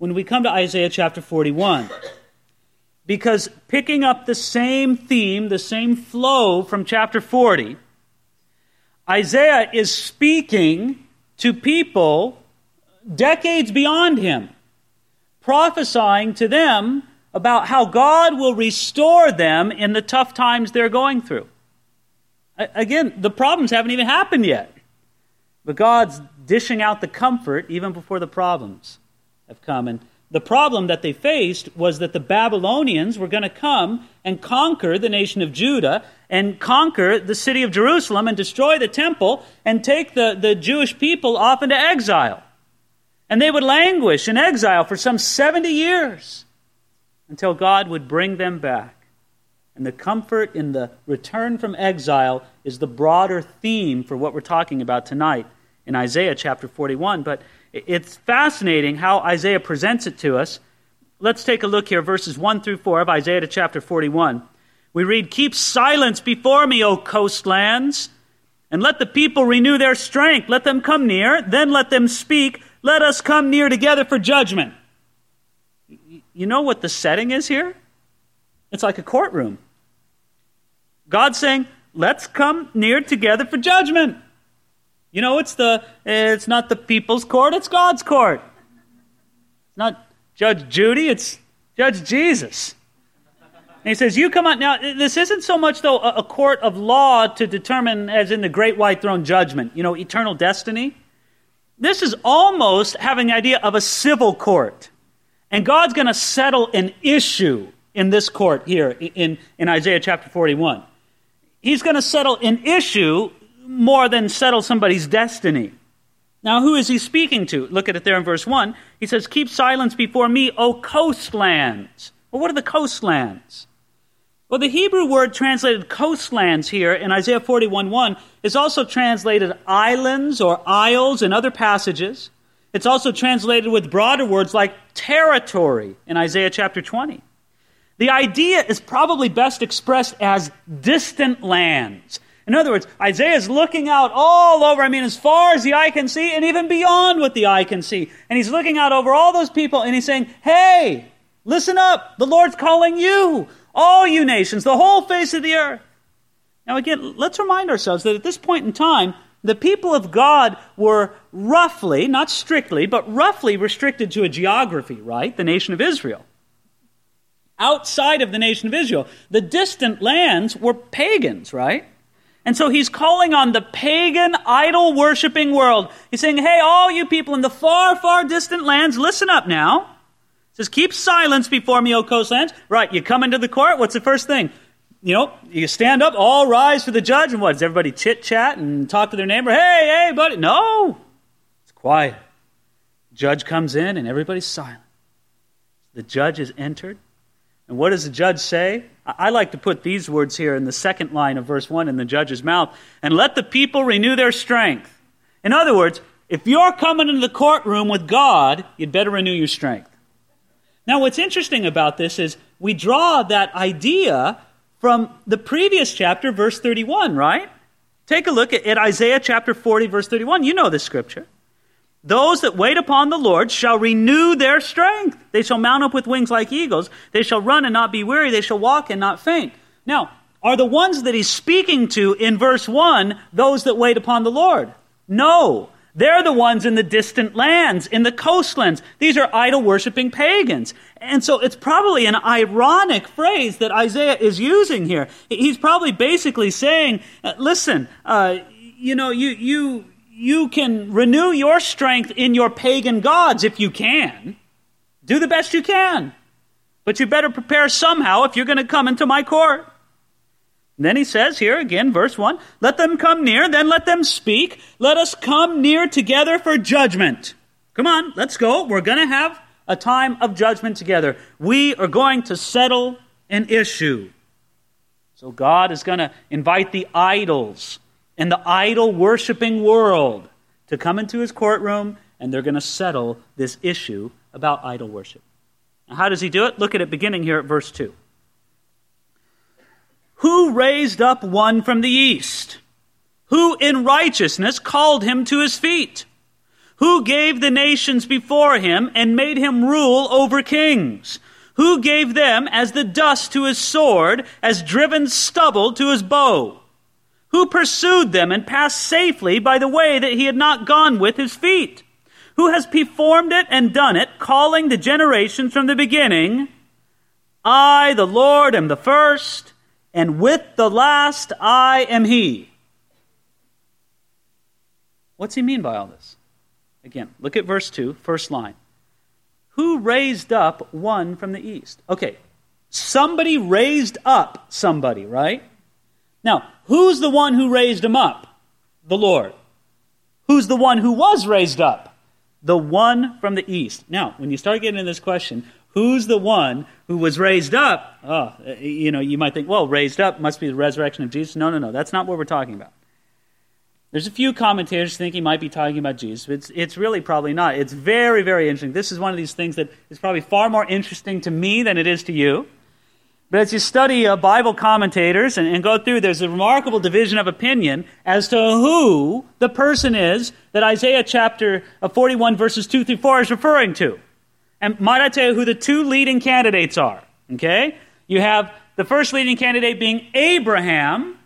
when we come to Isaiah chapter 41. Because picking up the same theme, the same flow from chapter 40, Isaiah is speaking to people decades beyond him, prophesying to them about how God will restore them in the tough times they're going through. Again, the problems haven't even happened yet. But God's dishing out the comfort even before the problems have come. And the problem that they faced was that the Babylonians were going to come and conquer the nation of Judah and conquer the city of Jerusalem and destroy the temple and take the, the Jewish people off into exile. And they would languish in exile for some 70 years until God would bring them back. And the comfort in the return from exile is the broader theme for what we're talking about tonight in Isaiah chapter 41. But it's fascinating how Isaiah presents it to us. Let's take a look here, verses 1 through 4 of Isaiah chapter 41. We read, Keep silence before me, O coastlands, and let the people renew their strength. Let them come near, then let them speak. Let us come near together for judgment. You know what the setting is here? It's like a courtroom. God's saying, let's come near together for judgment. You know, it's the it's not the people's court, it's God's court. It's not Judge Judy, it's Judge Jesus. And he says, You come on. Now, this isn't so much, though, a, court of law to determine, as in the great white throne judgment, you know, eternal destiny. This is almost having the idea of a civil court. And God's going to settle an issue in this court here in, in Isaiah chapter 41. He's going to settle an issue more than settle somebody's destiny. Now, who is he speaking to? Look at it there in verse 1. He says, Keep silence before me, O coastlands. Well, what are the coastlands? Well, the Hebrew word translated coastlands here in Isaiah 41 1 is also translated islands or isles in other passages. It's also translated with broader words like territory in Isaiah chapter 20. The idea is probably best expressed as distant lands. In other words, Isaiah is looking out all over, I mean, as far as the eye can see, and even beyond what the eye can see. And he's looking out over all those people, and he's saying, Hey, listen up. The Lord's calling you, all you nations, the whole face of the earth. Now, again, let's remind ourselves that at this point in time, the people of God were roughly, not strictly, but roughly restricted to a geography, right? The nation of Israel. Outside of the nation of Israel, the distant lands were pagans, right? And so he's calling on the pagan, idol worshiping world. He's saying, Hey, all you people in the far, far distant lands, listen up now. He says, Keep silence before me, O coastlands. Right, you come into the court, what's the first thing? you know, you stand up, all rise for the judge, and what? Does everybody chit chat and talk to their neighbor? Hey, hey, buddy. No. It's quiet. Judge comes in and everybody's silent. The judge is entered. And what does the judge say? I like to put these words here in the second line of verse 1 in the judge's mouth. And let the people renew their strength. In other words, if you're coming into the courtroom with God, you'd better renew your strength. Now, what's interesting about this is we draw that idea from the previous chapter, verse 31, right? Take a look at, at Isaiah chapter 40, verse 31. You know this scripture. Those that wait upon the Lord shall renew their strength. They shall mount up with wings like eagles. They shall run and not be weary. They shall walk and not faint. Now, are the ones that he's speaking to in verse 1 those that wait upon the Lord? No. They're the ones in the distant lands, in the coastlands. These are idol worshiping pagans. And so it's probably an ironic phrase that Isaiah is using here. He's probably basically saying, listen, uh, you know, you, you, you can renew your strength in your pagan gods if you can. Do the best you can. But you better prepare somehow if you're going to come into my court. And then he says here again, verse 1 Let them come near, then let them speak. Let us come near together for judgment. Come on, let's go. We're going to have a time of judgment together. We are going to settle an issue. So God is going to invite the idols and the idol worshiping world to come into his courtroom, and they're going to settle this issue about idol worship. Now, how does he do it? Look at it beginning here at verse 2. Who raised up one from the east? Who in righteousness called him to his feet? Who gave the nations before him and made him rule over kings? Who gave them as the dust to his sword, as driven stubble to his bow? Who pursued them and passed safely by the way that he had not gone with his feet? Who has performed it and done it, calling the generations from the beginning? I, the Lord, am the first, and with the last I am he. What's he mean by all this? Again, look at verse 2, first line. Who raised up one from the east? Okay, somebody raised up somebody, right? Now, who's the one who raised him up? The Lord. Who's the one who was raised up? The one from the east. Now, when you start getting into this question, who's the one who was raised up? Oh, you know, you might think, well, raised up must be the resurrection of Jesus. No, no, no. That's not what we're talking about. There's a few commentators think he might be talking about Jesus, but it's, it's really probably not. It's very, very interesting. This is one of these things that is probably far more interesting to me than it is to you. But as you study uh, Bible commentators and, and, go through, there's a remarkable division of opinion as to who the person is that Isaiah chapter uh, 41, verses 2 through 4 is referring to. And might I tell you who the two leading candidates are? Okay? You have the first leading candidate being Abraham,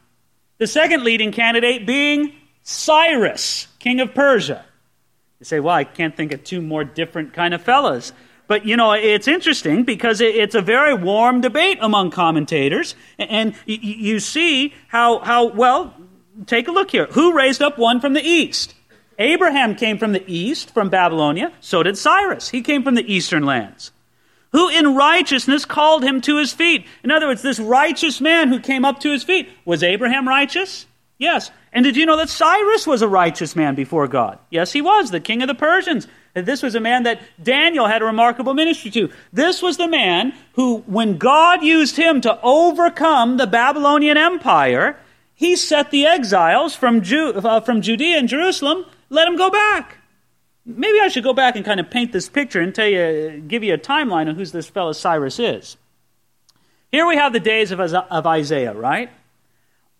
the second leading candidate being Cyrus, king of Persia. You say, well, I can't think of two more different kind of fellas. But, you know, it's interesting because it's a very warm debate among commentators. And you see how, how, well, take a look here. Who raised up one from the east? Abraham came from the east, from Babylonia. So did Cyrus. He came from the eastern lands. Who in righteousness called him to his feet? In other words, this righteous man who came up to his feet. Was Abraham righteous? Yes. And did you know that Cyrus was a righteous man before God? Yes, he was, the king of the Persians. This was a man that Daniel had a remarkable ministry to. This was the man who, when God used him to overcome the Babylonian Empire, he set the exiles from, Ju- uh, from Judea and Jerusalem, let them go back. Maybe I should go back and kind of paint this picture and tell you, give you a timeline of who this fellow Cyrus is. Here we have the days of, of Isaiah, right?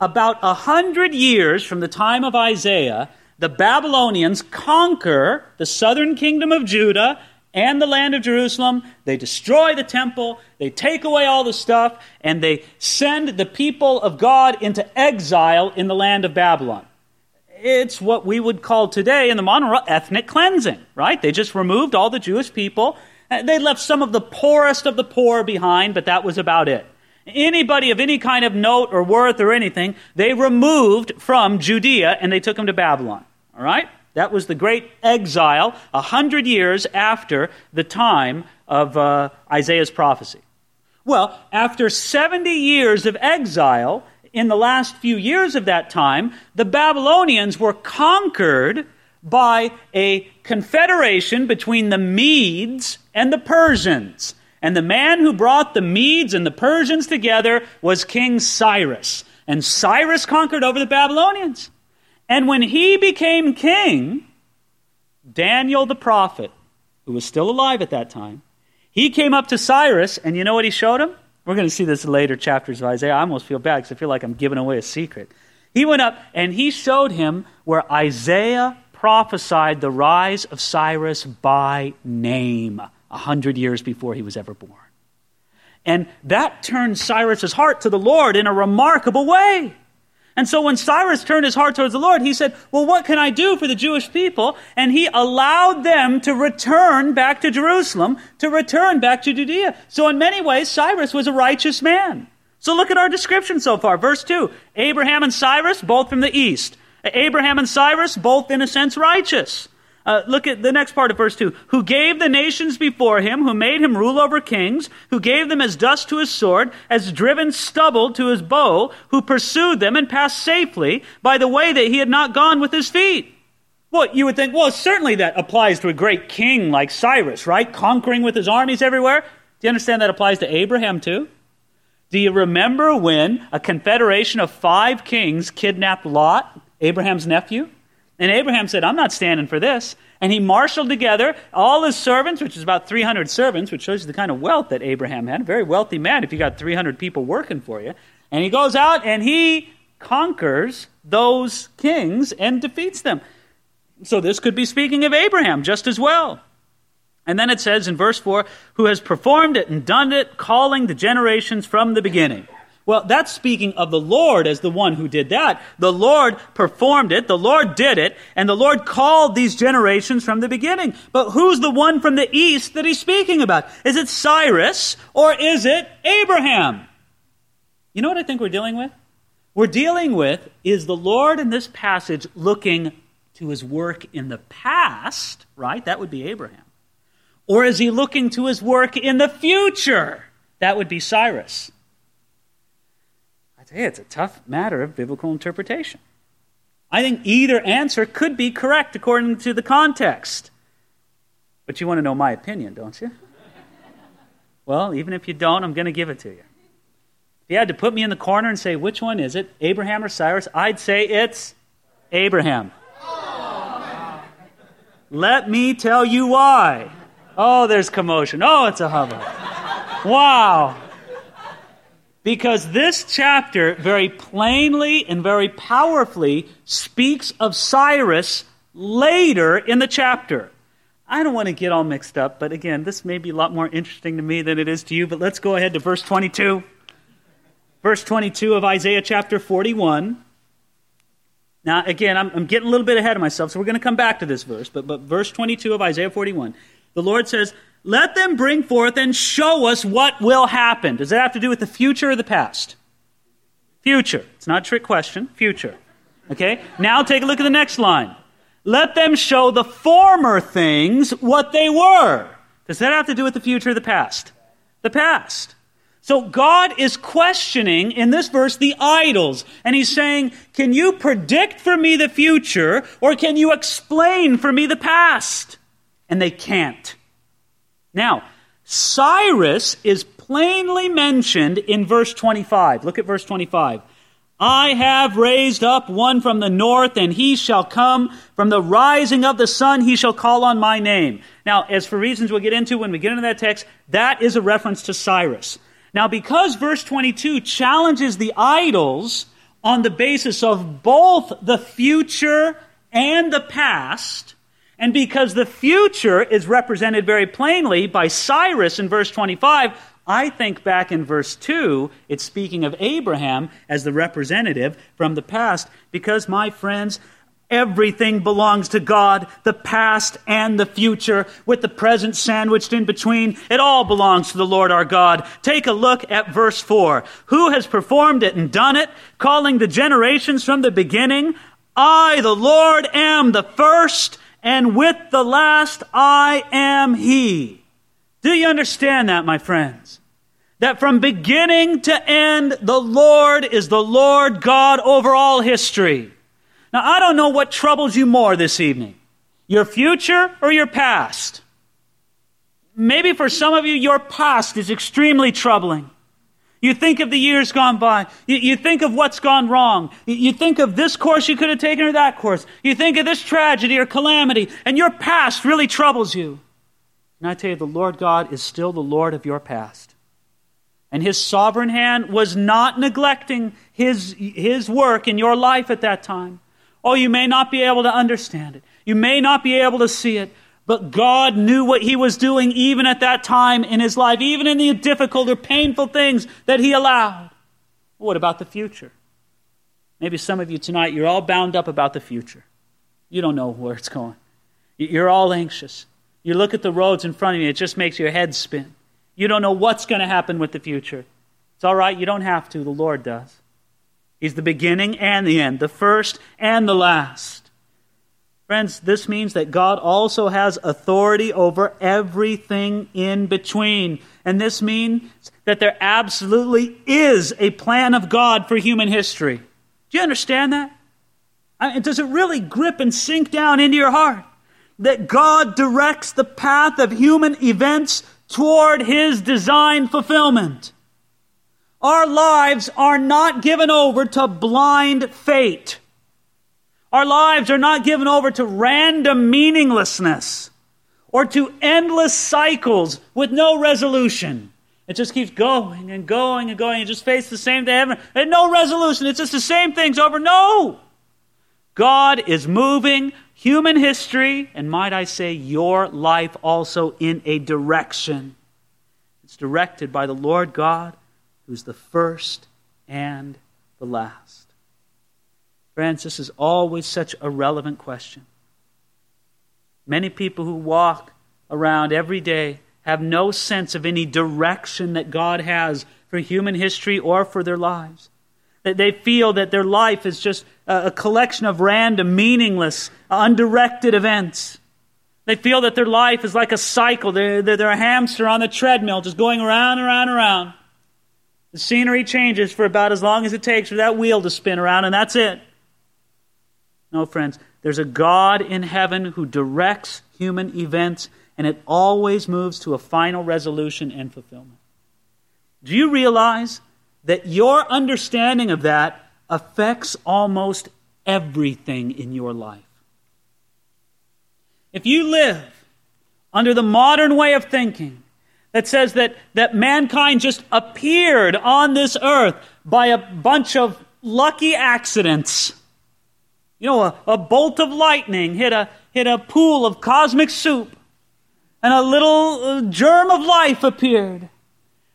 About a hundred years from the time of Isaiah, the Babylonians conquer the southern kingdom of Judah and the land of Jerusalem. They destroy the temple, they take away all the stuff, and they send the people of God into exile in the land of Babylon. It's what we would call today in the modern ethnic cleansing, right? They just removed all the Jewish people. They left some of the poorest of the poor behind, but that was about it anybody of any kind of note or worth or anything, they removed from Judea and they took them to Babylon. All right? That was the great exile a hundred years after the time of uh, Isaiah's prophecy. Well, after 70 years of exile, in the last few years of that time, the Babylonians were conquered by a confederation between the Medes and the Persians. And the man who brought the Medes and the Persians together was King Cyrus. And Cyrus conquered over the Babylonians. And when he became king, Daniel the prophet, who was still alive at that time, he came up to Cyrus, and you know what he showed him? We're going to see this in later chapters of Isaiah. I almost feel bad because I feel like I'm giving away a secret. He went up and he showed him where Isaiah prophesied the rise of Cyrus by name a hundred years before he was ever born. And that turned Cyrus's heart to the Lord in a remarkable way. And so when Cyrus turned his heart towards the Lord, he said, Well, what can I do for the Jewish people? And he allowed them to return back to Jerusalem, to return back to Judea. So in many ways, Cyrus was a righteous man. So look at our description so far. Verse 2 Abraham and Cyrus, both from the east. Abraham and Cyrus, both in a sense righteous. Uh, look at the next part of verse 2. Who gave the nations before him, who made him rule over kings, who gave them as dust to his sword, as driven stubble to his bow, who pursued them and passed safely by the way that he had not gone with his feet. Well, you would think, well, certainly that applies to a great king like Cyrus, right? Conquering with his armies everywhere. Do you understand that applies to Abraham too? Do you remember when a confederation of five kings kidnapped Lot, Abraham's nephew? And Abraham said, I'm not standing for this. And he marshaled together all his servants, which is about 300 servants, which shows you the kind of wealth that Abraham had. A very wealthy man if you got 300 people working for you. And he goes out and he conquers those kings and defeats them. So this could be speaking of Abraham just as well. And then it says in verse 4 who has performed it and done it, calling the generations from the beginning. Well, that's speaking of the Lord as the one who did that. The Lord performed it, the Lord did it, and the Lord called these generations from the beginning. But who's the one from the east that he's speaking about? Is it Cyrus or is it Abraham? You know what I think we're dealing with? We're dealing with is the Lord in this passage looking to his work in the past, right? That would be Abraham. Or is he looking to his work in the future? That would be Cyrus. I tell you, it's a tough matter of biblical interpretation. I think either answer could be correct according to the context. But you want to know my opinion, don't you? Well, even if you don't, I'm going to give it to you. If you had to put me in the corner and say, which one is it, Abraham or Cyrus, I'd say it's Abraham. Let me tell you why. Oh, there's commotion. Oh, it's a hubbub. Wow. Because this chapter very plainly and very powerfully speaks of Cyrus later in the chapter. I don't want to get all mixed up, but again, this may be a lot more interesting to me than it is to you, but let's go ahead to verse 22. Verse 22 of Isaiah chapter 41. Now, again, I'm, I'm getting a little bit ahead of myself, so we're going to come back to this verse, but, but verse 22 of Isaiah 41 the Lord says, Let them bring forth and show us what will happen. Does that have to do with the future or the past? Future. It's not a trick question. Future. Okay? Now take a look at the next line. Let them show the former things what they were. Does that have to do with the future or the past? The past. So God is questioning in this verse the idols, and He's saying, Can you predict for me the future, or can you explain for me the past? and they can't. Now, Cyrus is plainly mentioned in verse 25. Look at verse 25. I have raised up one from the north, and he shall come from the rising of the sun, he shall call on my name. Now, as for reasons we'll get into when we get into that text, that is a reference to Cyrus. Now, because verse 22 challenges the idols on the basis of both the future and the past, and because the future is represented very plainly by Cyrus in verse 25, I think back in verse 2, it's speaking of Abraham as the representative from the past, because, my friends, everything belongs to God, the past and the future, with the present sandwiched in between. It all belongs to the Lord our God. Take a look at verse 4. Who has performed it and done it, calling the generations from the beginning? I, the Lord, am the first and with the last I am He. Do you understand that, my friends? That from beginning to end, the Lord is the Lord God over all history. Now, I don't know what troubles you more this evening your future or your past. Maybe for some of you, your past is extremely troubling. You think of the years gone by. You, you, think of what's gone wrong. You, you think of this course you could have taken or that course. You think of this tragedy or calamity, and your past really troubles you. And I tell you, the Lord God is still the Lord of your past. And His sovereign hand was not neglecting His, his work in your life at that time. Oh, you may not be able to understand it. You may not be able to see it, but God knew what he was doing even at that time in his life, even in the difficult or painful things that he allowed. What about the future? Maybe some of you tonight, you're all bound up about the future. You don't know where it's going. You're all anxious. You look at the roads in front of you, it just makes your head spin. You don't know what's going to happen with the future. It's all right, you don't have to. The Lord does. He's the beginning and the end, the first and the last. Friends, this means that God also has authority over everything in between. And this means that there absolutely is a plan of God for human history. Do you understand that? I mean, does it really grip and sink down into your heart that God directs the path of human events toward his design fulfillment? Our lives are not given over to blind fate. Our lives are not given over to random meaninglessness or to endless cycles with no resolution. It just keeps going and going and going. and just face the same thing. And no resolution. It's just the same things over. No! God is moving human history, and might I say, your life also in a direction. It's directed by the Lord God, who's the first and the last. Friends, this is always such a relevant question. Many people who walk around every day have no sense of any direction that God has for human history or for their lives. They feel that their life is just a collection of random, meaningless, undirected events. They feel that their life is like a cycle. They're, they're, a hamster on the treadmill, just going around, and around, and around. The scenery changes for about as long as it takes for that wheel to spin around, and that's it. No, friends, there's a God in heaven who directs human events, and it always moves to a final resolution and fulfillment. Do you realize that your understanding of that affects almost everything in your life? If you live under the modern way of thinking that says that, that mankind just appeared on this earth by a bunch of lucky accidents, you know, a, a bolt of lightning hit a, hit a pool of cosmic soup, and a little uh, germ of life appeared.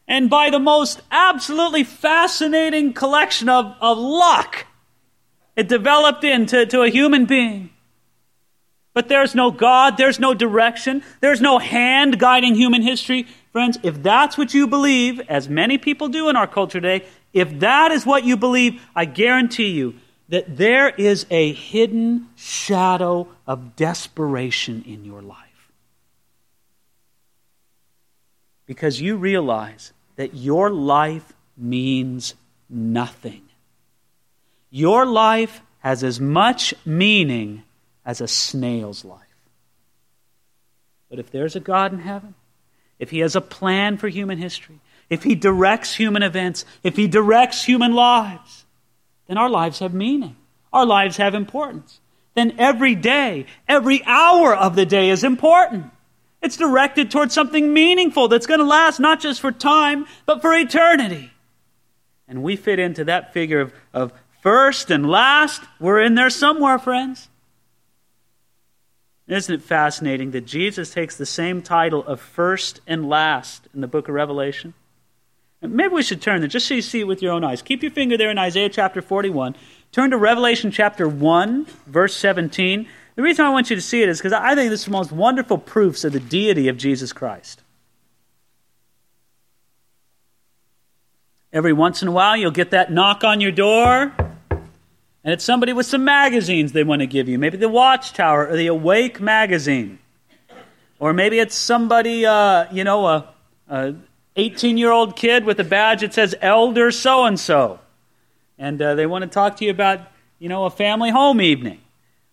And by the most absolutely fascinating collection of, of luck, it developed into to a human being. But there's no God, there's no direction, there's no hand guiding human history. Friends, if that's what you believe, as many people do in our culture today, if that is what you believe, I guarantee you that there is a hidden shadow of desperation in your life. Because you realize that your life means nothing. Your life has as much meaning as a snail's life. But if there's a God in heaven, if He has a plan for human history, if He directs human events, if He directs human lives, then our lives have meaning. Our lives have importance. Then every day, every hour of the day is important. It's directed towards something meaningful that's going to last not just for time, but for eternity. And we fit into that figure of, of first and last. We're in there somewhere, friends. Isn't it fascinating that Jesus takes the same title of first and last in the book of Revelation? Maybe we should turn there just so you see it with your own eyes. Keep your finger there in Isaiah chapter 41. Turn to Revelation chapter 1, verse 17. The reason I want you to see it is because I think this is the most wonderful proofs of the deity of Jesus Christ. Every once in a while, you'll get that knock on your door, and it's somebody with some magazines they want to give you. Maybe the Watchtower or the Awake magazine. Or maybe it's somebody, uh, you know, a, a 18 year old kid with a badge that says Elder so and so. And uh, they want to talk to you about, you know, a family home evening.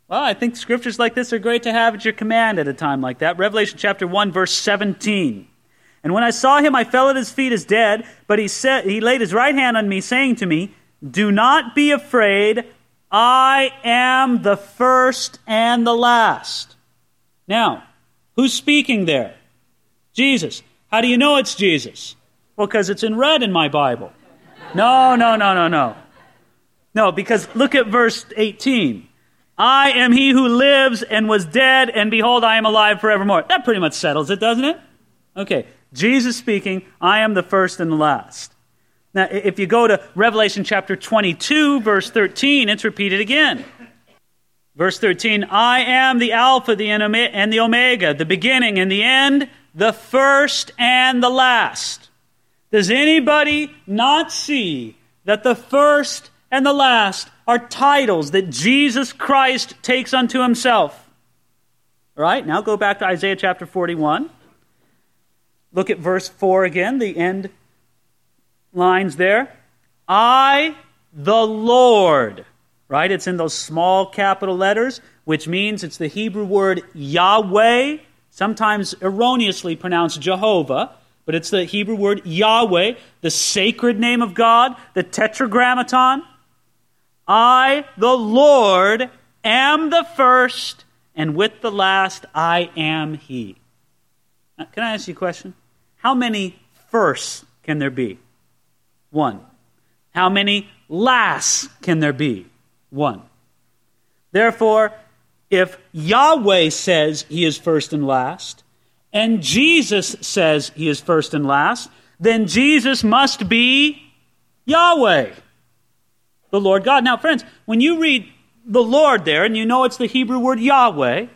Well, I think scriptures like this are great to have at your command at a time like that. Revelation chapter 1, verse 17. And when I saw him, I fell at his feet as dead, but he, said, he laid his right hand on me, saying to me, Do not be afraid. I am the first and the last. Now, who's speaking there? Jesus. How do you know it's Jesus? Well, because it's in red in my Bible. No, no, no, no, no. No, because look at verse 18. I am he who lives and was dead, and behold, I am alive forevermore. That pretty much settles it, doesn't it? Okay, Jesus speaking, I am the first and the last. Now, if you go to Revelation chapter 22, verse 13, it's repeated again. Verse 13, I am the Alpha the and the Omega, the beginning and the end, the first and the last. Does anybody not see that the first and the last are titles that Jesus Christ takes unto himself. All right, now go back to Isaiah chapter 41. Look at verse 4 again, the end lines there. I, the Lord, right? It's in those small capital letters, which means it's the Hebrew word Yahweh, sometimes erroneously pronounced Jehovah, but it's the Hebrew word Yahweh, the sacred name of God, the tetragrammaton. I, the Lord, am the first, and with the last I am He. Now, can I ask you a question? How many firsts can there be? One. How many lasts can there be? One. Therefore, if Yahweh says he is first and last, and Jesus says he is first and last, then Jesus must be Yahweh, the Lord God. Now, friends, when you read the Lord there, and you know it's the Hebrew word Yahweh,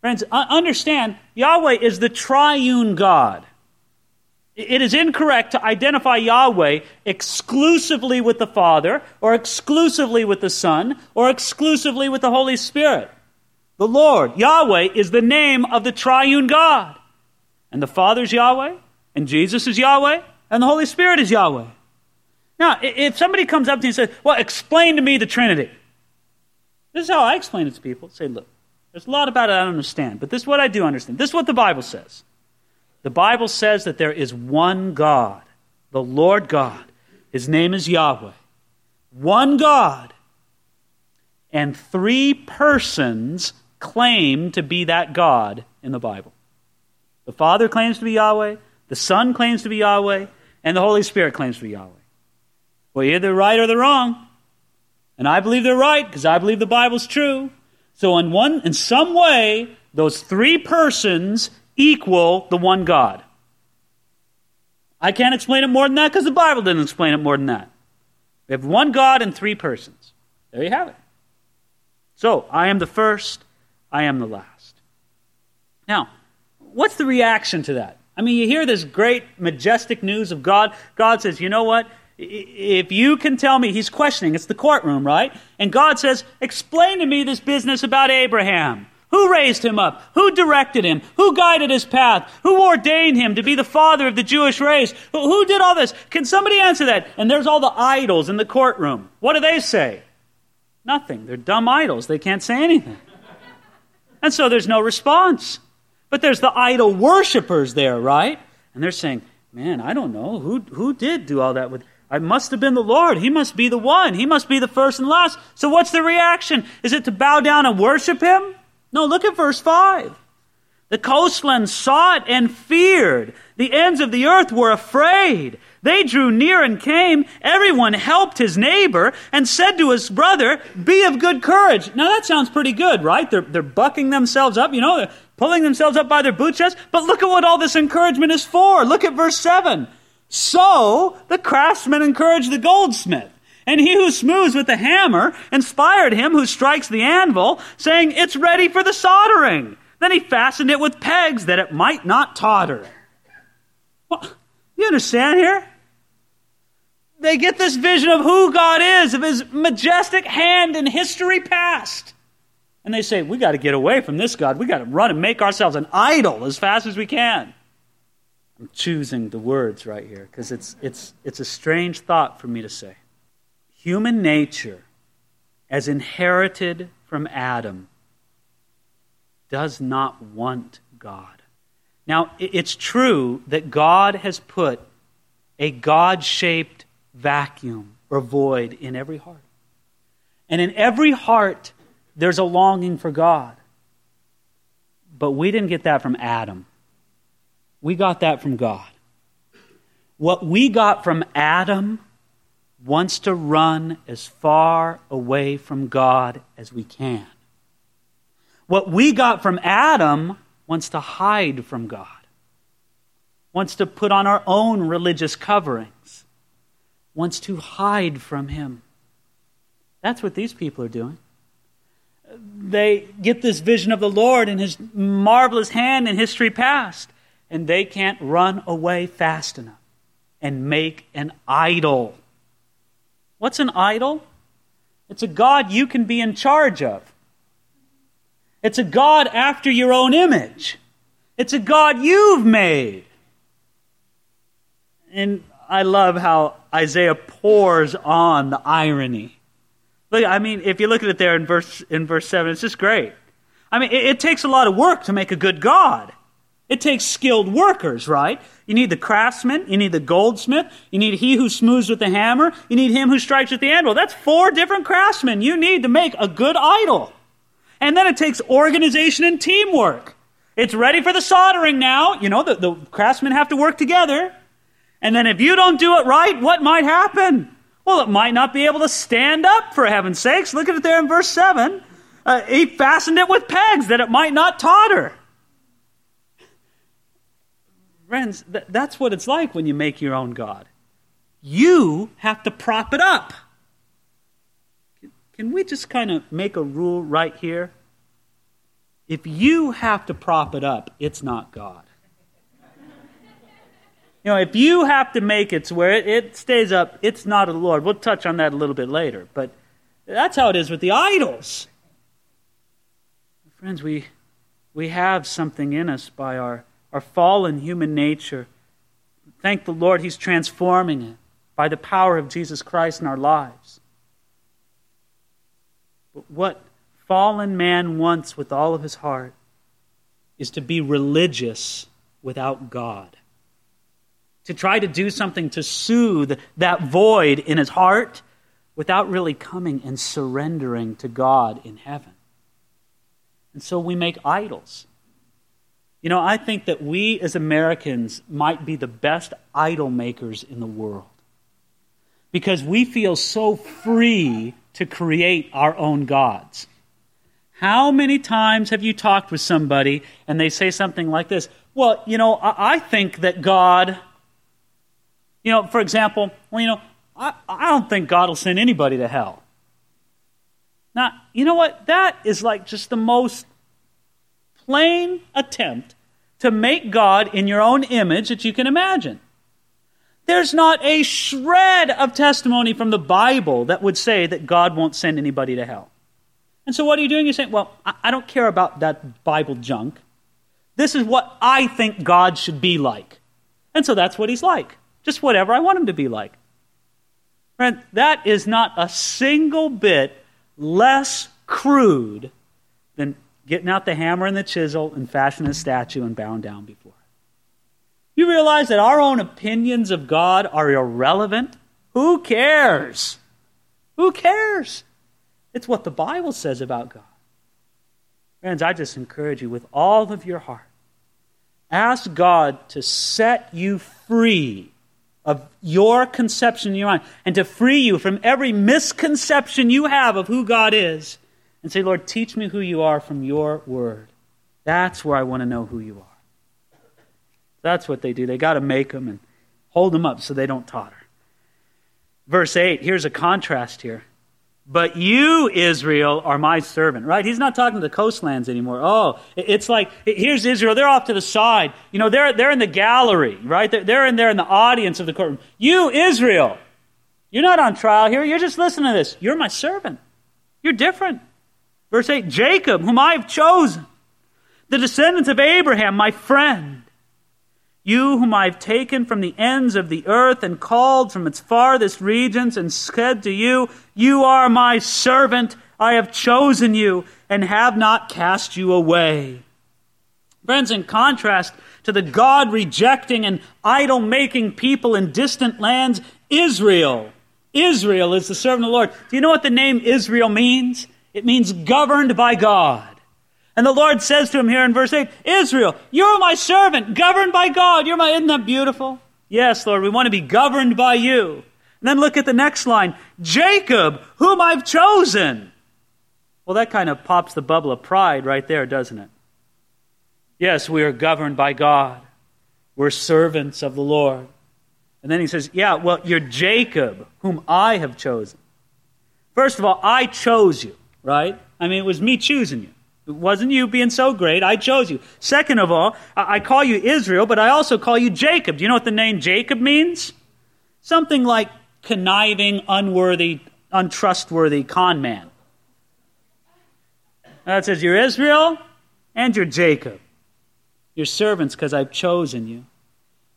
friends, understand Yahweh is the triune God. It is incorrect to identify Yahweh exclusively with the Father, or exclusively with the Son, or exclusively with the Holy Spirit. The Lord, Yahweh, is the name of the triune God. And the Father is Yahweh, and Jesus is Yahweh, and the Holy Spirit is Yahweh. Now, if somebody comes up to you and says, Well, explain to me the Trinity. This is how I explain it to people. Say, look, there's a lot about it I don't understand, but this is what I do understand. This is what the Bible says. The Bible says that there is one God, the Lord God. His name is Yahweh. One God. And three persons claim to be that God in the Bible. The Father claims to be Yahweh, the Son claims to be Yahweh, and the Holy Spirit claims to be Yahweh. Well, either they're right or they're wrong. And I believe they're right because I believe the Bible's true. So in one in some way, those three persons equal the one God. I can't explain it more than that because the Bible didn't explain it more than that. We have one God and three persons. There you have it. So, I am the first, I am the last. Now, what's the reaction to that? I mean, you hear this great, majestic news of God. God says, you know what? If you can tell me, he's questioning, it's the courtroom, right? And God says, explain to me this business about Abraham. Who raised him up? Who directed him? Who guided his path? Who ordained him to be the father of the Jewish race? Who, did all this? Can somebody answer that? And there's all the idols in the courtroom. What do they say? Nothing. They're dumb idols. They can't say anything. And so there's no response. But there's the idol worshippers there, right? And they're saying, man, I don't know. Who, who did do all that with. It must have been the Lord. He must be the one. He must be the first and last. So what's the reaction? Is it to bow down and worship him? No, look at verse 5. The coastlands saw it and feared. The ends of the earth were afraid. They drew near and came. Everyone helped his neighbor and said to his brother, Be of good courage. Now that sounds pretty good, right? They're, they're bucking themselves up, you know, they're pulling themselves up by their bootstraps. But look at what all this encouragement is for. Look at verse 7. So the craftsman encouraged the goldsmith. And he who smooths with the hammer inspired him who strikes the anvil, saying, It's ready for the soldering. Then he fastened it with pegs that it might not totter. Well, you understand here? They get this vision of who God is, of his majestic hand in history past. And they say, We got to get away from this God. We got to run and make ourselves an idol as fast as we can. I'm choosing the words right here because it's, it's, it's a strange thought for me to say human nature, as inherited from Adam, does not want God. Now, it's true that God has put a God shaped vacuum or void in every heart. And in every heart, there's a longing for God. But we didn't get that from Adam. We got that from God. What we got from Adam wants to run as far away from God as we can. What we got from Adam wants to hide from God, wants to put on our own religious coverings, wants to hide from Him. That's what these people are doing. They get this vision of the Lord and His marvelous hand in history past, and they can't run away fast enough and make an idol What's an idol? It's a God you can be in charge of. It's a God after your own image. It's a God you've made. And I love how Isaiah pours on the irony. Look, I mean, if you look at it there in verse in verse seven, it's just great. I mean, it, it takes a lot of work to make a good God. It takes skilled workers, right? You need the craftsman, you need the goldsmith, you need he who smooths with the hammer, you need him who strikes with the anvil. That's four different craftsmen you need to make a good idol. And then it takes organization and teamwork. It's ready for the soldering now. You know, the, the craftsmen have to work together. And then if you don't do it right, what might happen? Well, it might not be able to stand up, for heaven's sakes. Look at it there in verse 7. uh, he fastened it with pegs that it might not totter. Friends, th- that's what it's like when you make your own God. You have to prop it up. Can we just kind of make a rule right here? If you have to prop it up, it's not God. You know, if you have to make it to where it, it stays up, it's not of the Lord. We'll touch on that a little bit later. But that's how it is with the idols. Friends, we, we have something in us by our, our fallen human nature. Thank the Lord, He's transforming it by the power of Jesus Christ in our lives. But what fallen man wants with all of his heart is to be religious without God. To try to do something to soothe that void in his heart without really coming and surrendering to God in heaven. And so we make idols. You know, I think that we as Americans might be the best idol makers in the world because we feel so free to create our own gods. How many times have you talked with somebody and they say something like this? Well, you know, I, I think that God, you know, for example, well, you know, I, I don't think God will send anybody to hell. Now, you know what? That is like just the most plain attempt to make God in your own image that you can imagine. There's not a shred of testimony from the Bible that would say that God won't send anybody to hell. And so what are you doing? You're saying, well, I don't care about that Bible junk. This is what I think God should be like. And so that's what he's like. Just whatever I want him to be like. Friend, that is not a single bit less crude than getting out the hammer and the chisel and fashioning a statue and bowing down before it. You realize that our own opinions of God are irrelevant? Who cares? Who cares? It's what the Bible says about God. Friends, I just encourage you with all of your heart. Ask God to set you free of your conception in your mind and to free you from every misconception you have of who God is. And say, Lord, teach me who you are from your word. That's where I want to know who you are. That's what they do. They got to make them and hold them up so they don't totter. Verse 8, here's a contrast here. But you, Israel, are my servant, right? He's not talking to the coastlands anymore. Oh, it's like, here's Israel. They're off to the side. You know, they're, they're in the gallery, right? They're, they're in there in the audience of the courtroom. You, Israel, you're not on trial here. You're just listening to this. You're my servant. You're different. Verse 8 Jacob, whom I have chosen, the descendants of Abraham, my friend. You, whom I have taken from the ends of the earth and called from its farthest regions, and said to you, You are my servant, I have chosen you, and have not cast you away. Friends, in contrast to the God rejecting and idol making people in distant lands, Israel, Israel is the servant of the Lord. Do you know what the name Israel means? It means governed by God. And the Lord says to him here in verse 8, Israel, you're my servant, governed by God. You're my, isn't that beautiful? Yes, Lord, we want to be governed by you. And then look at the next line Jacob, whom I've chosen. Well, that kind of pops the bubble of pride right there, doesn't it? Yes, we are governed by God. We're servants of the Lord. And then he says, Yeah, well, you're Jacob, whom I have chosen. First of all, I chose you, right? I mean, it was me choosing you. It wasn't you being so great. I chose you. Second of all, I call you Israel, but I also call you Jacob. Do you know what the name Jacob means? Something like conniving, unworthy, untrustworthy con man. That says you're Israel and you're Jacob. You're servants because I've chosen you.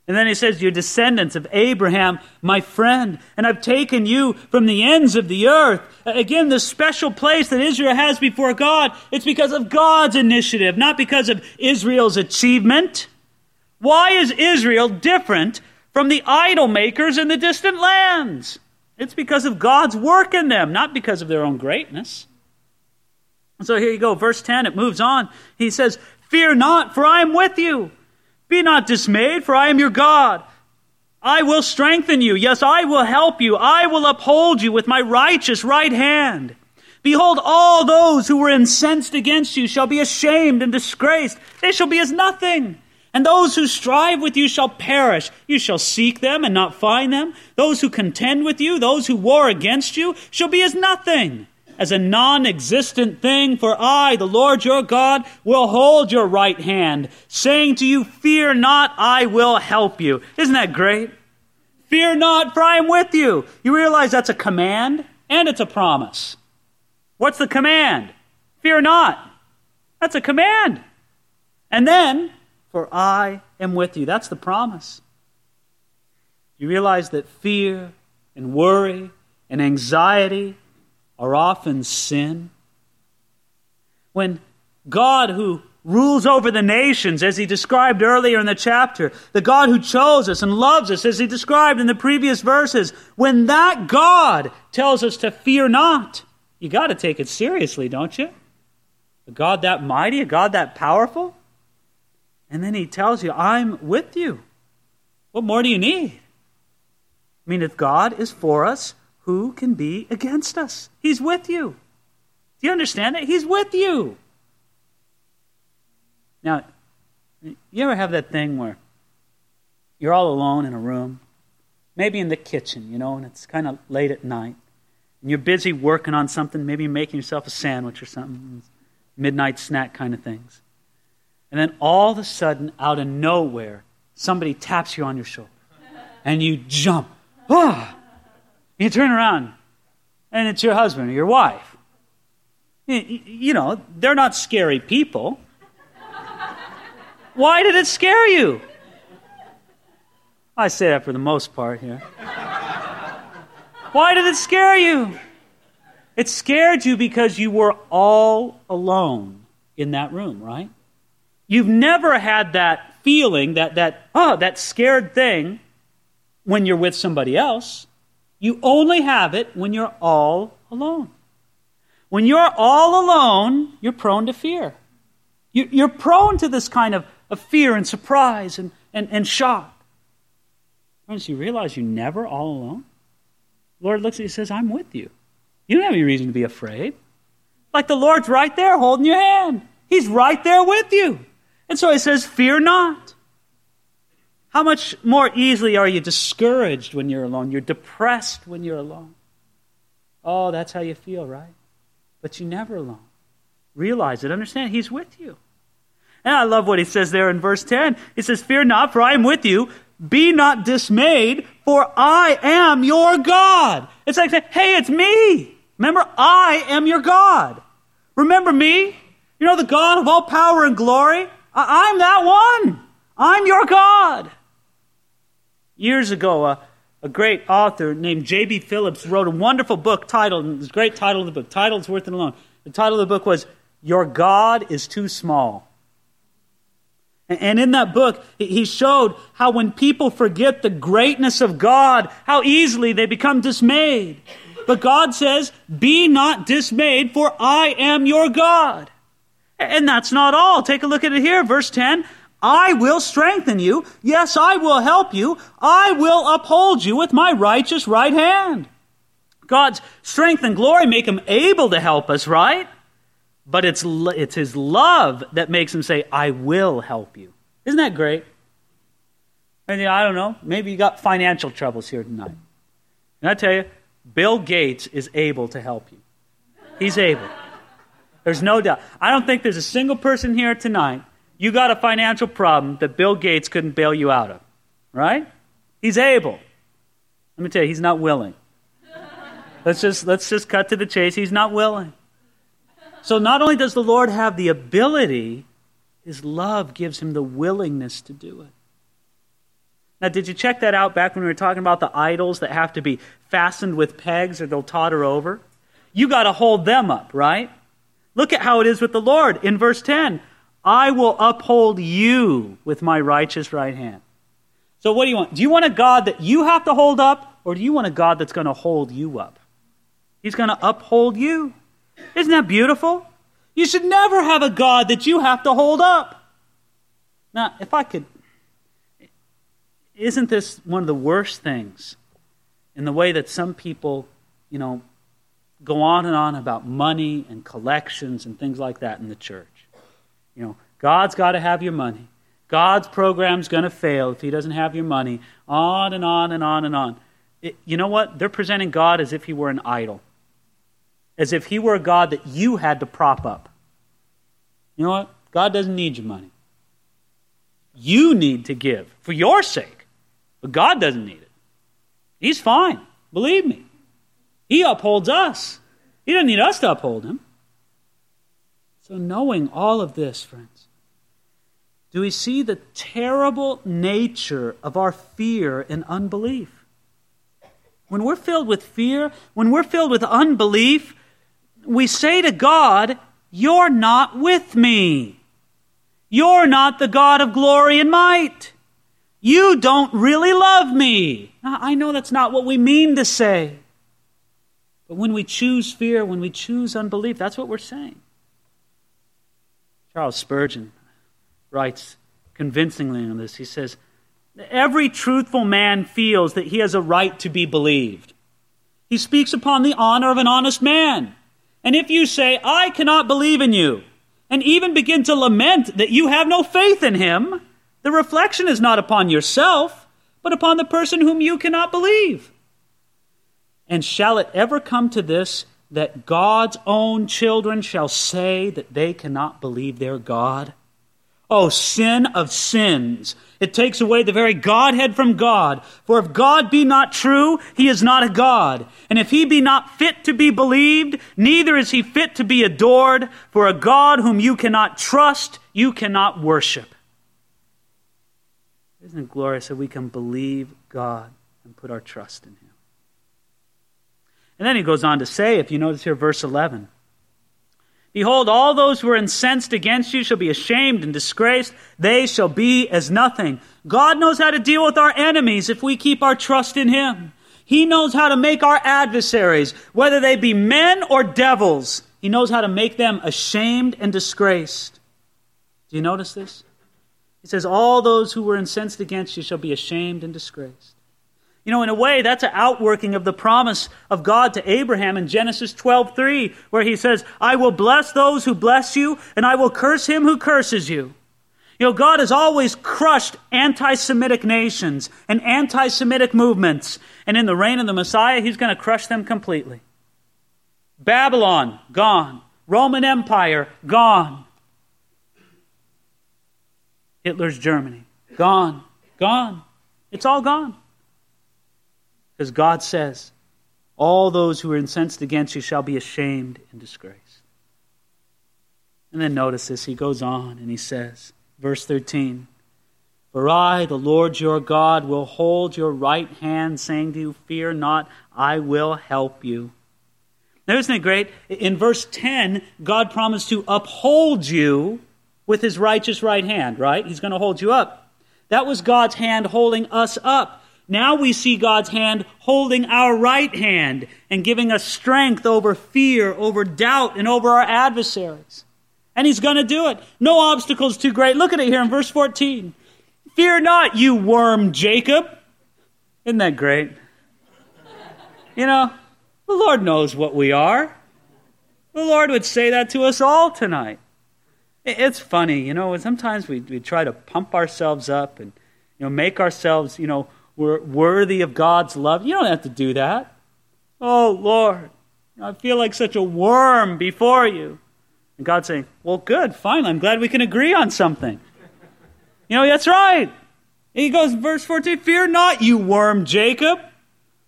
And then he says, You're descendants of Abraham, my friend, and I've taken you from the ends of the earth. Uh, again, the special place that Israel has before God, it's because of God's initiative, not because of Israel's achievement. Why is Israel different from the idol makers in the distant lands? It's because of God's work in them, not because of their own greatness. And so here you go, verse 10, it moves on. He says, Fear not, for I am with you. Be not dismayed, for I am your God. I will strengthen you. Yes, I will help you. I will uphold you with my righteous right hand. Behold, all those who were incensed against you shall be ashamed and disgraced. They shall be as nothing. And those who strive with you shall perish. You shall seek them and not find them. Those who contend with you, those who war against you, shall be as nothing, as a non existent thing. For I, the Lord your God, will hold your right hand, saying to you, Fear not, I will help you. Isn't that great? Fear not, for I am with you. You realize that's a command and it's a promise. What's the command? Fear not. That's a command. And then, for I am with you. That's the promise. You realize that fear and worry and anxiety are often sin. When God, who rules over the nations, as he described earlier in the chapter, the God who chose us and loves us, as he described in the previous verses, when that God tells us to fear not, you got to take it seriously, don't you? A God that mighty, a God that powerful? And then he tells you, I'm with you. What more do you need? I mean, if God is for us, who can be against us? He's with you. Do you understand that? He's with you. Now, you ever have that thing where you're all alone in a room, maybe in the kitchen, you know, and it's kind of late at night, and you're busy working on something, maybe making yourself a sandwich or something, midnight snack kind of things. And then all of a sudden, out of nowhere, somebody taps you on your shoulder. And you jump. Ah! You turn around, and it's your husband or your wife. You know, they're not scary people. Why did it scare you? I say that for the most part here. Why did it scare you? It scared you because you were all alone in that room, right? You've never had that feeling, that, that, oh, that scared thing when you're with somebody else. You only have it when you're all alone. When you're all alone, you're prone to fear. You're prone to this kind of, fear and surprise and, and, and shock. Once you realize you're never all alone, The Lord looks at you and says, I'm with you. You don't have any reason to be afraid. Like the Lord's right there holding your hand. He's right there with you. And so he says, Fear not. How much more easily are you discouraged when you're alone? You're depressed when you're alone. Oh, that's how you feel, right? But you're never alone. Realize it. Understand, He's with you. And I love what he says there in verse 10. He says, Fear not, for I am with you. Be not dismayed, for I am your God. It's like saying, Hey, it's me. Remember, I am your God. Remember me? You know, the God of all power and glory? I- am that one. I'm your God. Years ago, uh, a great author named J.B. Phillips wrote a wonderful book titled, this great title of the book, title's worth it alone. The title of the book was Your God is Too Small. And in that book, he showed how when people forget the greatness of God, how easily they become dismayed. But God says, Be not dismayed, for I am your God. And that's not all. Take a look at it here, verse 10. I will strengthen you. Yes, I will help you. I will uphold you with my righteous right hand. God's strength and glory make him able to help us, right? But it's, it's his love that makes him say, I will help you. Isn't that great? And I don't know, maybe you got financial troubles here tonight. And I tell you, Bill Gates is able to help you. He's able. There's no doubt. I don't think there's a single person here tonight, you got a financial problem that Bill Gates couldn't bail you out of. Right? He's able. Let me tell you, he's not willing. Let's just, let's just cut to the chase. He's not willing. So not only does the Lord have the ability, his love gives him the willingness to do it. Now, did you check that out back when we were talking about the idols that have to be fastened with pegs or they'll totter over? You got to hold them up, right? Look at how it is with the Lord in verse 10 I will uphold you with my righteous right hand. So, what do you want? Do you want a God that you have to hold up, or do you want a God that's going to hold you up? He's going to uphold you. Isn't that beautiful? You should never have a God that you have to hold up. Now, if I could, isn't this one of the worst things in the way that some people, you know, go on and on about money and collections and things like that in the church. You know, God's got to have your money. God's program's going to fail if he doesn't have your money. On and on and on and on. It, you know what? They're presenting God as if he were an idol, as if he were a God that you had to prop up. You know what? God doesn't need your money. You need to give for your sake, but God doesn't need it. He's fine. Believe me. He upholds us. He doesn't need us to uphold him. So, knowing all of this, friends, do we see the terrible nature of our fear and unbelief? When we're filled with fear, when we're filled with unbelief, we say to God, You're not with me. You're not the God of glory and might. You don't really love me. Now, I know that's not what we mean to say. But when we choose fear, when we choose unbelief, that's what we're saying. Charles Spurgeon writes convincingly on this. He says, Every truthful man feels that he has a right to be believed. He speaks upon the honor of an honest man. And if you say, I cannot believe in you, and even begin to lament that you have no faith in him, the reflection is not upon yourself, but upon the person whom you cannot believe. And shall it ever come to this that God's own children shall say that they cannot believe their God? Oh, sin of sins. It takes away the very Godhead from God. For if God be not true, he is not a God. And if he be not fit to be believed, neither is he fit to be adored. For a God whom you cannot trust, you cannot worship. Isn't it glorious that we can believe God and put our trust in him? And then he goes on to say, if you notice here, verse 11 Behold, all those who are incensed against you shall be ashamed and disgraced. They shall be as nothing. God knows how to deal with our enemies if we keep our trust in him. He knows how to make our adversaries, whether they be men or devils, he knows how to make them ashamed and disgraced. Do you notice this? He says, All those who were incensed against you shall be ashamed and disgraced. You know, in a way, that's an outworking of the promise of God to Abraham in Genesis 12:3, where he says, "I will bless those who bless you, and I will curse him who curses you." You know, God has always crushed anti-Semitic nations and anti-Semitic movements, and in the reign of the Messiah, he's going to crush them completely. Babylon, gone. Roman Empire, gone. Hitler's Germany, gone. Gone. It's all gone. Because God says, All those who are incensed against you shall be ashamed and disgraced. And then notice this. He goes on and he says, verse 13, For I, the Lord your God, will hold your right hand, saying to you, Fear not, I will help you. Now, isn't it great? In verse 10, God promised to uphold you with his righteous right hand, right? He's going to hold you up. That was God's hand holding us up. Now we see God's hand holding our right hand and giving us strength over fear, over doubt, and over our adversaries. And He's going to do it. No obstacle is too great. Look at it here in verse 14. Fear not, you worm Jacob. Isn't that great? You know, the Lord knows what we are. The Lord would say that to us all tonight. It's funny, you know, sometimes we, we try to pump ourselves up and, you know, make ourselves, you know, we're worthy of God's love. You don't have to do that. Oh, Lord, I feel like such a worm before you. And God's saying, Well, good, fine. I'm glad we can agree on something. You know, that's right. He goes, verse 14 Fear not, you worm Jacob,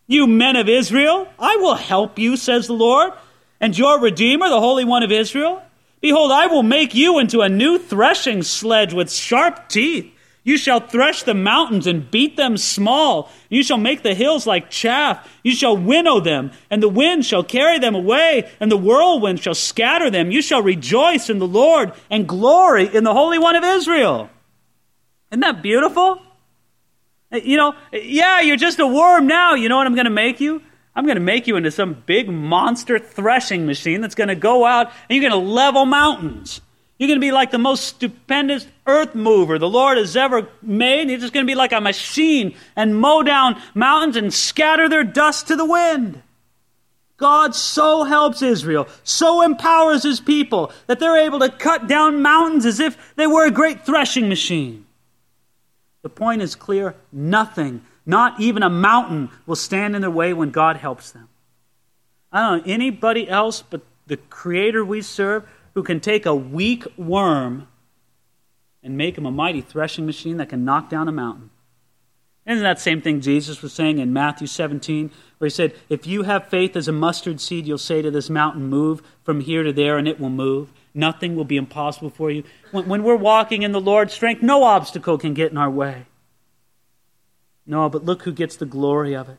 you men of Israel. I will help you, says the Lord, and your Redeemer, the Holy One of Israel. Behold, I will make you into a new threshing sledge with sharp teeth. You shall thresh the mountains and beat them small. You shall make the hills like chaff. You shall winnow them, and the wind shall carry them away, and the whirlwind shall scatter them. You shall rejoice in the Lord and glory in the Holy One of Israel. Isn't that beautiful? Eh, you know, eh, yeah, you're just a worm now. You know what I'm going to make you? I'm going to make you into some big monster threshing machine that's going to go out and you're going to level mountains. You're going to be like the most stupendous earth mover the Lord has ever made. You're just going to be like a machine and mow down mountains and scatter their dust to the wind. God so helps Israel, so empowers his people, that they're able to cut down mountains as if they were a great threshing machine. The point is clear nothing, not even a mountain, will stand in their way when God helps them. I don't know anybody else but the Creator we serve who can take a weak worm and make him a mighty threshing machine that can knock down a mountain. Isn't that same thing Jesus was saying in Matthew 17, where he said, If you have faith as a mustard seed, you'll say to this mountain, Move from here to there, and it will move. Nothing will be impossible for you. When, when we're walking in the Lord's strength, no obstacle can get in our way. No, but look who gets the glory of it.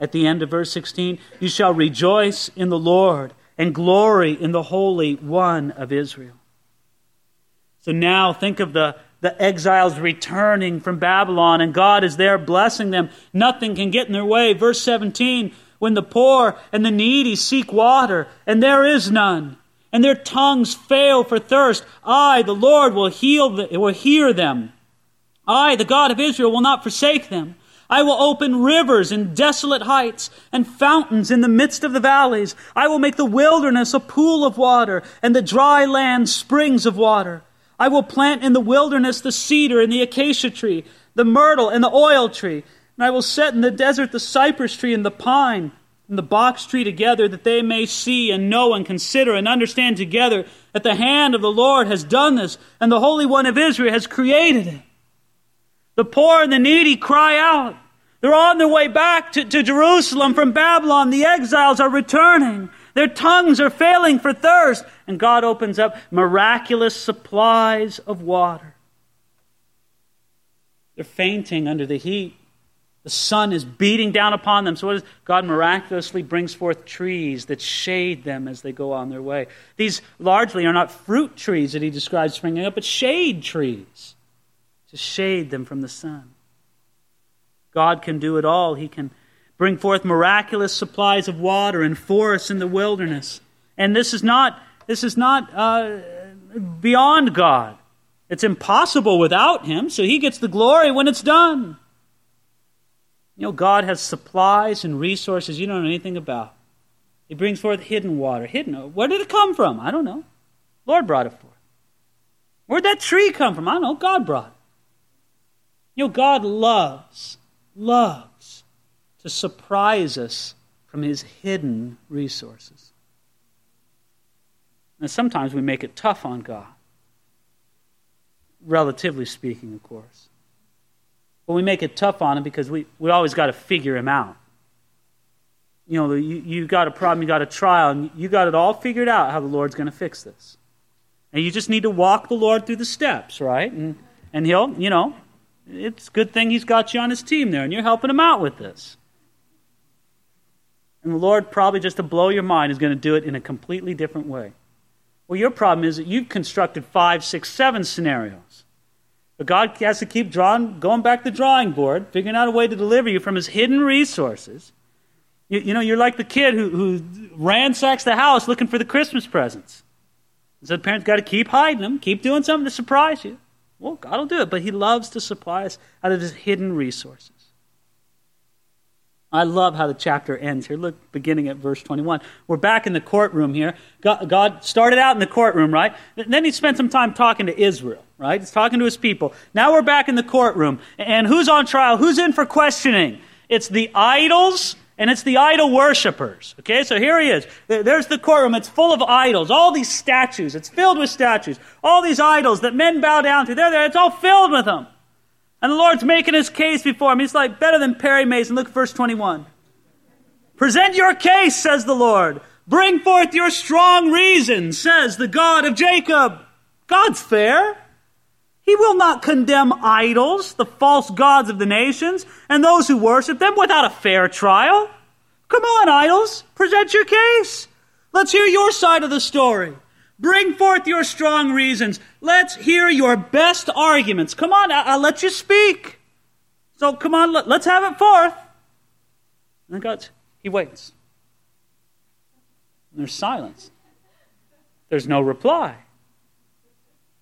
At the end of verse 16, you shall rejoice in the Lord and glory in the Holy One of Israel. So now think of the, the exiles returning from Babylon, and God is there blessing them. Nothing can get in their way. Verse 17 when the poor and the needy seek water, and there is none, and their tongues fail for thirst, I, the Lord, will heal the, will hear them. I, the God of Israel, will not forsake them. I will open rivers in desolate heights and fountains in the midst of the valleys. I will make the wilderness a pool of water and the dry land springs of water. I will plant in the wilderness the cedar and the acacia tree, the myrtle and the oil tree. And I will set in the desert the cypress tree and the pine and the box tree together, that they may see and know and consider and understand together that the hand of the Lord has done this, and the Holy One of Israel has created it. The poor and the needy cry out. They're on their way back to, to Jerusalem from Babylon. The exiles are returning. Their tongues are failing for thirst. And God opens up miraculous supplies of water. They're fainting under the heat. The sun is beating down upon them. So, what is, God miraculously brings forth trees that shade them as they go on their way. These largely are not fruit trees that he describes springing up, but shade trees to shade them from the sun. God can do it all. He can bring forth miraculous supplies of water and forests in the wilderness. And this is not, this is not uh, beyond God. It's impossible without Him, so He gets the glory when it's done. You know, God has supplies and resources you don't know anything about. He brings forth hidden water. Hidden. Where did it come from? I don't know. Lord brought it forth. Where'd that tree come from? I don't know. God brought it. You know, God loves, loves to surprise us from his hidden resources. And sometimes we make it tough on God. Relatively speaking, of course. But we make it tough on him because we, we always got to figure him out. You know, you, you got a problem, you got a trial, and you got it all figured out how the Lord's going to fix this. And you just need to walk the Lord through the steps, right? And, and he'll, you know, it's a good thing he's got you on his team there, and you're helping him out with this. And the Lord, probably just to blow your mind, is going to do it in a completely different way. Well, your problem is that you've constructed five, six, seven scenarios. But God has to keep drawing, going back to the drawing board, figuring out a way to deliver you from his hidden resources. You, you know, you're like the kid who, who ransacks the house looking for the Christmas presents. So the parents got to keep hiding them, keep doing something to surprise you. Well, God will do it, but He loves to supply us out of His hidden resources. I love how the chapter ends here. Look, beginning at verse 21. We're back in the courtroom here. God, started out in the courtroom, right? Then he spent some time talking to Israel, right? He's talking to his people. Now we're back in the courtroom. And who's on trial? Who's in for questioning? It's the idols and it's the idol worshippers. Okay, so here he is. There's the courtroom. It's full of idols. All these statues. It's filled with statues. All these idols that men bow down to. They're there. It's all filled with them. And the Lord's making his case before him. He's like better than Perry Mason. Look at verse 21. Present your case, says the Lord. Bring forth your strong reason, says the God of Jacob. God's fair. He will not condemn idols, the false gods of the nations, and those who worship them without a fair trial. Come on, idols, present your case. Let's hear your side of the story. Bring forth your strong reasons. Let's hear your best arguments. Come on, I'll let you speak. So come on, let's have it forth. And God, he waits. And there's silence. There's no reply.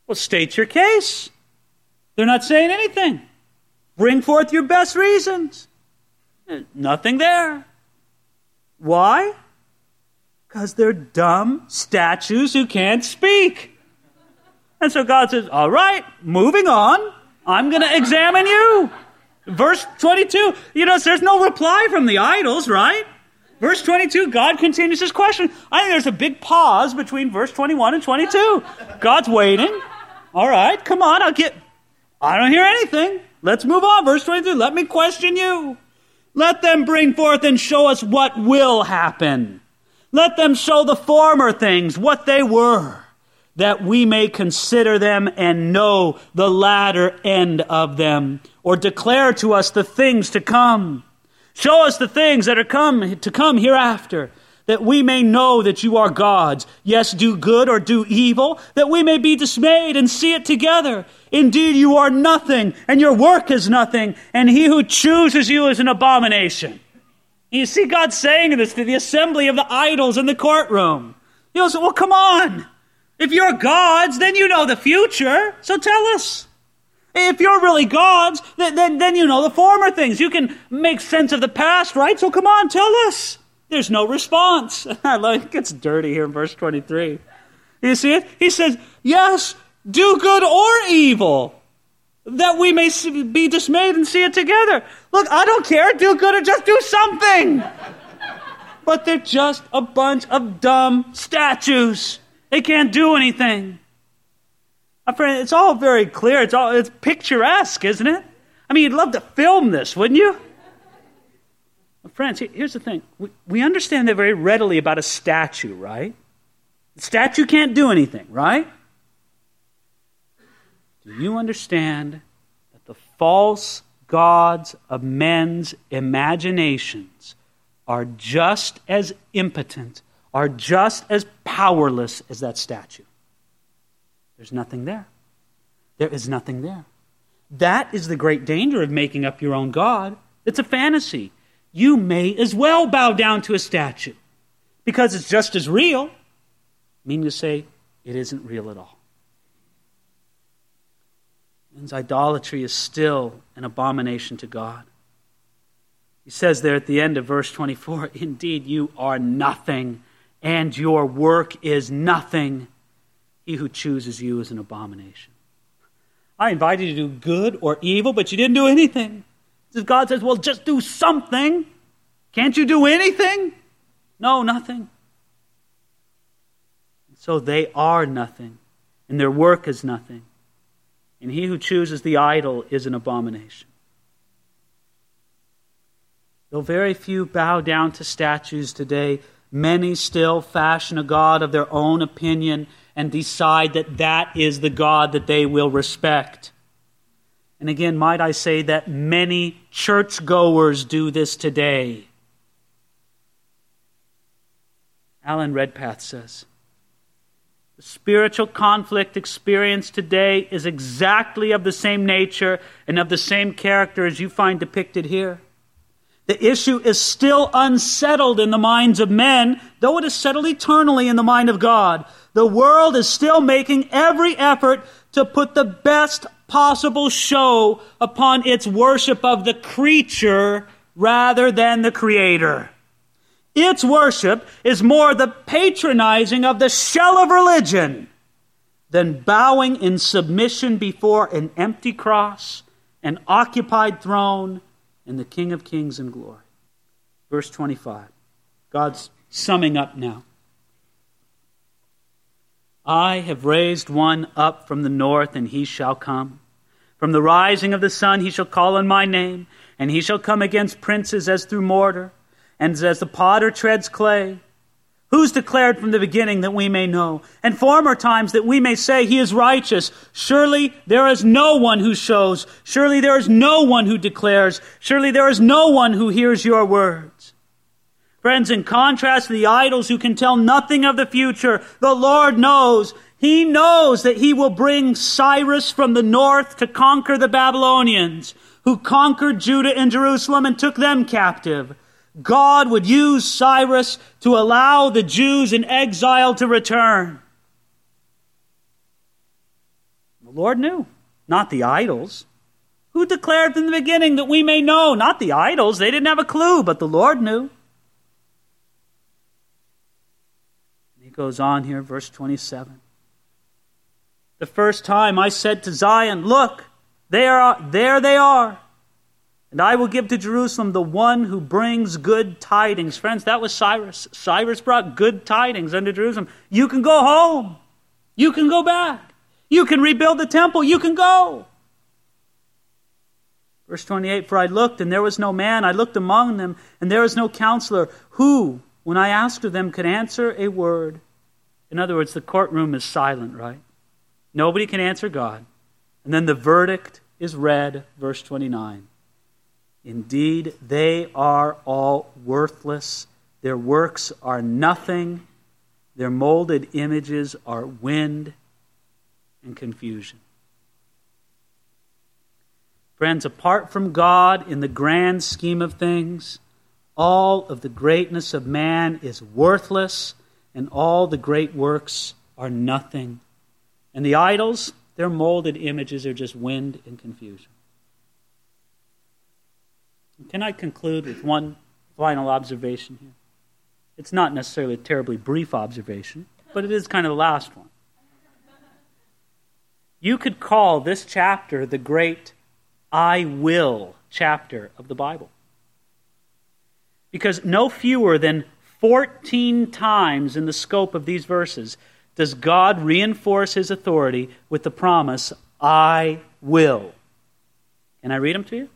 Well, state your case. They're not saying anything. Bring forth your best reasons. Nothing there. Why? Because they're dumb statues who can't speak. And so God says, All right, moving on. I'm going to examine you. Verse 22, you know, there's no reply from the idols, right? Verse 22, God continues his question. I think there's a big pause between verse 21 and 22. God's waiting. All right, come on, I'll get. I don't hear anything. Let's move on. Verse 23 let me question you. Let them bring forth and show us what will happen. Let them show the former things, what they were, that we may consider them and know the latter end of them, or declare to us the things to come. Show us the things that are come to come hereafter, that we may know that you are God's. Yes, do good or do evil, that we may be dismayed and see it together. Indeed, you are nothing, and your work is nothing, and he who chooses you is an abomination. You see God saying this to the assembly of the idols in the courtroom. He goes, Well, come on. If you're God's, then you know the future, so tell us. If you're really God's, then, then, then you know the former things. You can make sense of the past, right? So come on, tell us. There's no response. it gets dirty here in verse 23. You see it? He says, Yes, do good or evil, that we may be dismayed and see it together. Look, I don't care. Do good or just do something. but they're just a bunch of dumb statues. They can't do anything. My friend, it's all very clear. It's all it's picturesque, isn't it? I mean, you'd love to film this, wouldn't you? Friends, here's the thing. We, we understand that very readily about a statue, right? The statue can't do anything, right? Do you understand that the false gods of men's imaginations are just as impotent, are just as powerless as that statue? There's nothing there. There is nothing there. That is the great danger of making up your own God. It's a fantasy. You may as well bow down to a statue because it's just as real, meaning to say it isn't real at all. And idolatry is still an abomination to God. He says there at the end of verse 24 Indeed, you are nothing, and your work is nothing. He who chooses you is an abomination. I invited you to do good or evil, but you didn't do anything. God says, well, just do something. Can't you do anything? No, nothing. So they are nothing, and their work is nothing. And he who chooses the idol is an abomination. Though very few bow down to statues today, many still fashion a God of their own opinion and decide that that is the God that they will respect. And again, might I say that many churchgoers do this today. Alan Redpath says The spiritual conflict experienced today is exactly of the same nature and of the same character as you find depicted here. The issue is still unsettled in the minds of men, though it is settled eternally in the mind of God. The world is still making every effort to put the best possible show upon its worship of the creature rather than the creator. Its worship is more the patronizing of the shell of religion than bowing in submission before an empty cross, an occupied throne, and the King of Kings and glory. Verse 25. God's summing up now. I have raised one up from the north, and he shall come. From the rising of the sun he shall call on my name, and he shall come against princes as through mortar, and as the potter treads clay. Who's declared from the beginning that we may know, and former times that we may say he is righteous? Surely there is no one who shows. Surely there is no one who declares. Surely there is no one who hears your words. Friends, in contrast to the idols who can tell nothing of the future, the Lord knows. He knows that he will bring Cyrus from the north to conquer the Babylonians, who conquered Judah and Jerusalem and took them captive. God would use Cyrus to allow the Jews in exile to return. The Lord knew, not the idols. Who declared from the beginning that we may know? Not the idols. They didn't have a clue, but the Lord knew. Goes on here, verse 27. The first time I said to Zion, Look, there, there they are. And I will give to Jerusalem the one who brings good tidings. Friends, that was Cyrus. Cyrus brought good tidings unto Jerusalem. You can go home. You can go back. You can rebuild the temple. You can go. Verse 28 For I looked, and there was no man. I looked among them, and there was no counselor who, when I asked of them, could answer a word. In other words, the courtroom is silent, right? Nobody can answer God. And then the verdict is read, verse 29. Indeed, they are all worthless. Their works are nothing. Their molded images are wind and confusion. Friends, apart from God in the grand scheme of things, all of the greatness of man is worthless, and all the great works are nothing. And the idols, their molded images are just wind and confusion. Can I conclude with one final observation here? It's not necessarily a terribly brief observation, but it is kind of the last one. You could call this chapter the great I will chapter of the Bible. Because no fewer than 14 times in the scope of these verses does God reinforce his authority with the promise, I will. Can I read them to you?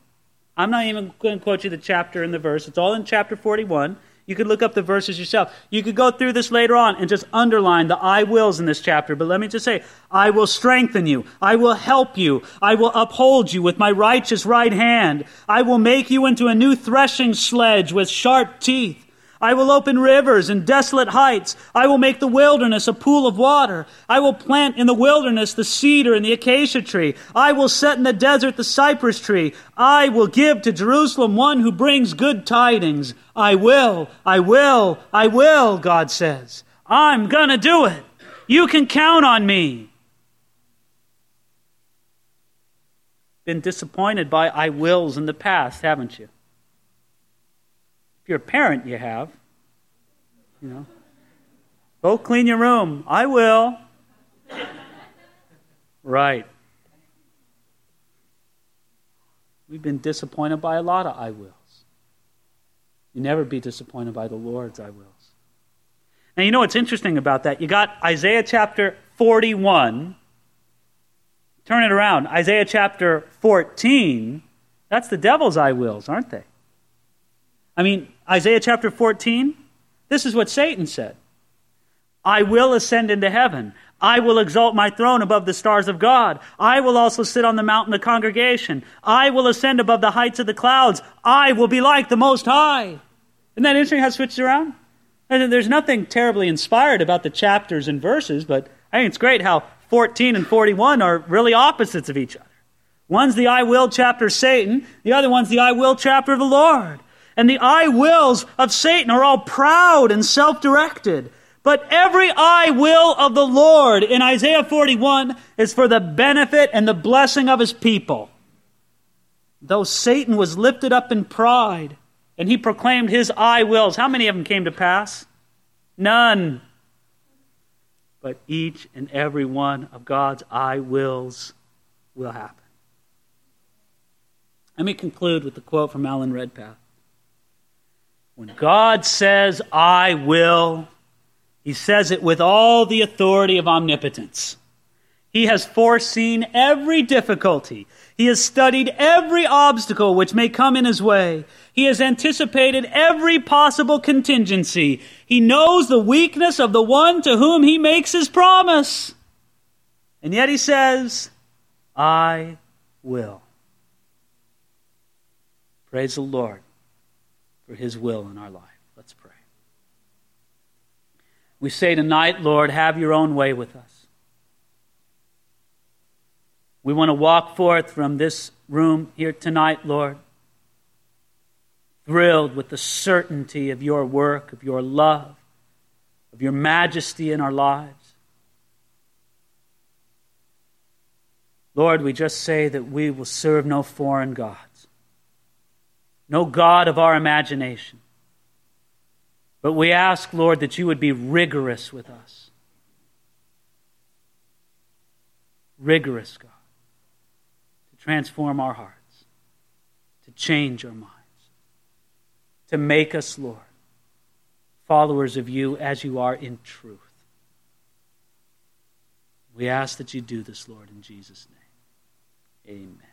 I'm not even going to quote you the chapter and the verse. It's all in chapter 41. You could look up the verses yourself. You could go through this later on and just underline the I wills in this chapter. But let me just say, I will strengthen you. I will help you. I will uphold you with my righteous right hand. I will make you into a new threshing sledge with sharp teeth. I will open rivers and desolate heights. I will make the wilderness a pool of water. I will plant in the wilderness the cedar and the acacia tree. I will set in the desert the cypress tree. I will give to Jerusalem one who brings good tidings. I will, I will, I will, God says. I'm gonna do it. You can count on me. Been disappointed by I wills in the past, haven't you? If you're a parent, you have. You know, go clean your room. I will. right. We've been disappointed by a lot of I wills. You never be disappointed by the Lord's I wills. Now, you know what's interesting about that? You got Isaiah chapter 41. Turn it around. Isaiah chapter 14. That's the devil's I wills, aren't they? I mean, Isaiah chapter 14, this is what Satan said I will ascend into heaven. I will exalt my throne above the stars of God. I will also sit on the mountain of the congregation. I will ascend above the heights of the clouds. I will be like the Most High. Isn't that interesting how it switches around? There's nothing terribly inspired about the chapters and verses, but I think it's great how 14 and 41 are really opposites of each other. One's the I will chapter Satan, the other one's the I will chapter of the Lord. And the I wills of Satan are all proud and self directed. But every I will of the Lord in Isaiah 41 is for the benefit and the blessing of his people. Though Satan was lifted up in pride and he proclaimed his I wills, how many of them came to pass? None. But each and every one of God's I wills will happen. Let me conclude with the quote from Alan Redpath. When God says, I will, he says it with all the authority of omnipotence. He has foreseen every difficulty. He has studied every obstacle which may come in his way. He has anticipated every possible contingency. He knows the weakness of the one to whom he makes his promise. And yet he says, I will. Praise the Lord for His will in our life. Let's pray. We say tonight, Lord, have your own way with us. We want to walk forth from this room here tonight, Lord, thrilled with the certainty of your work, of your love, of your majesty in our lives. Lord, we just say that we will serve no foreign God no God of our imagination. But we ask, Lord, that you would be rigorous with us. Rigorous, God, to transform our hearts, to change our minds, to make us, Lord, followers of you as you are in truth. We ask that you do this, Lord, in Jesus' name. Amen.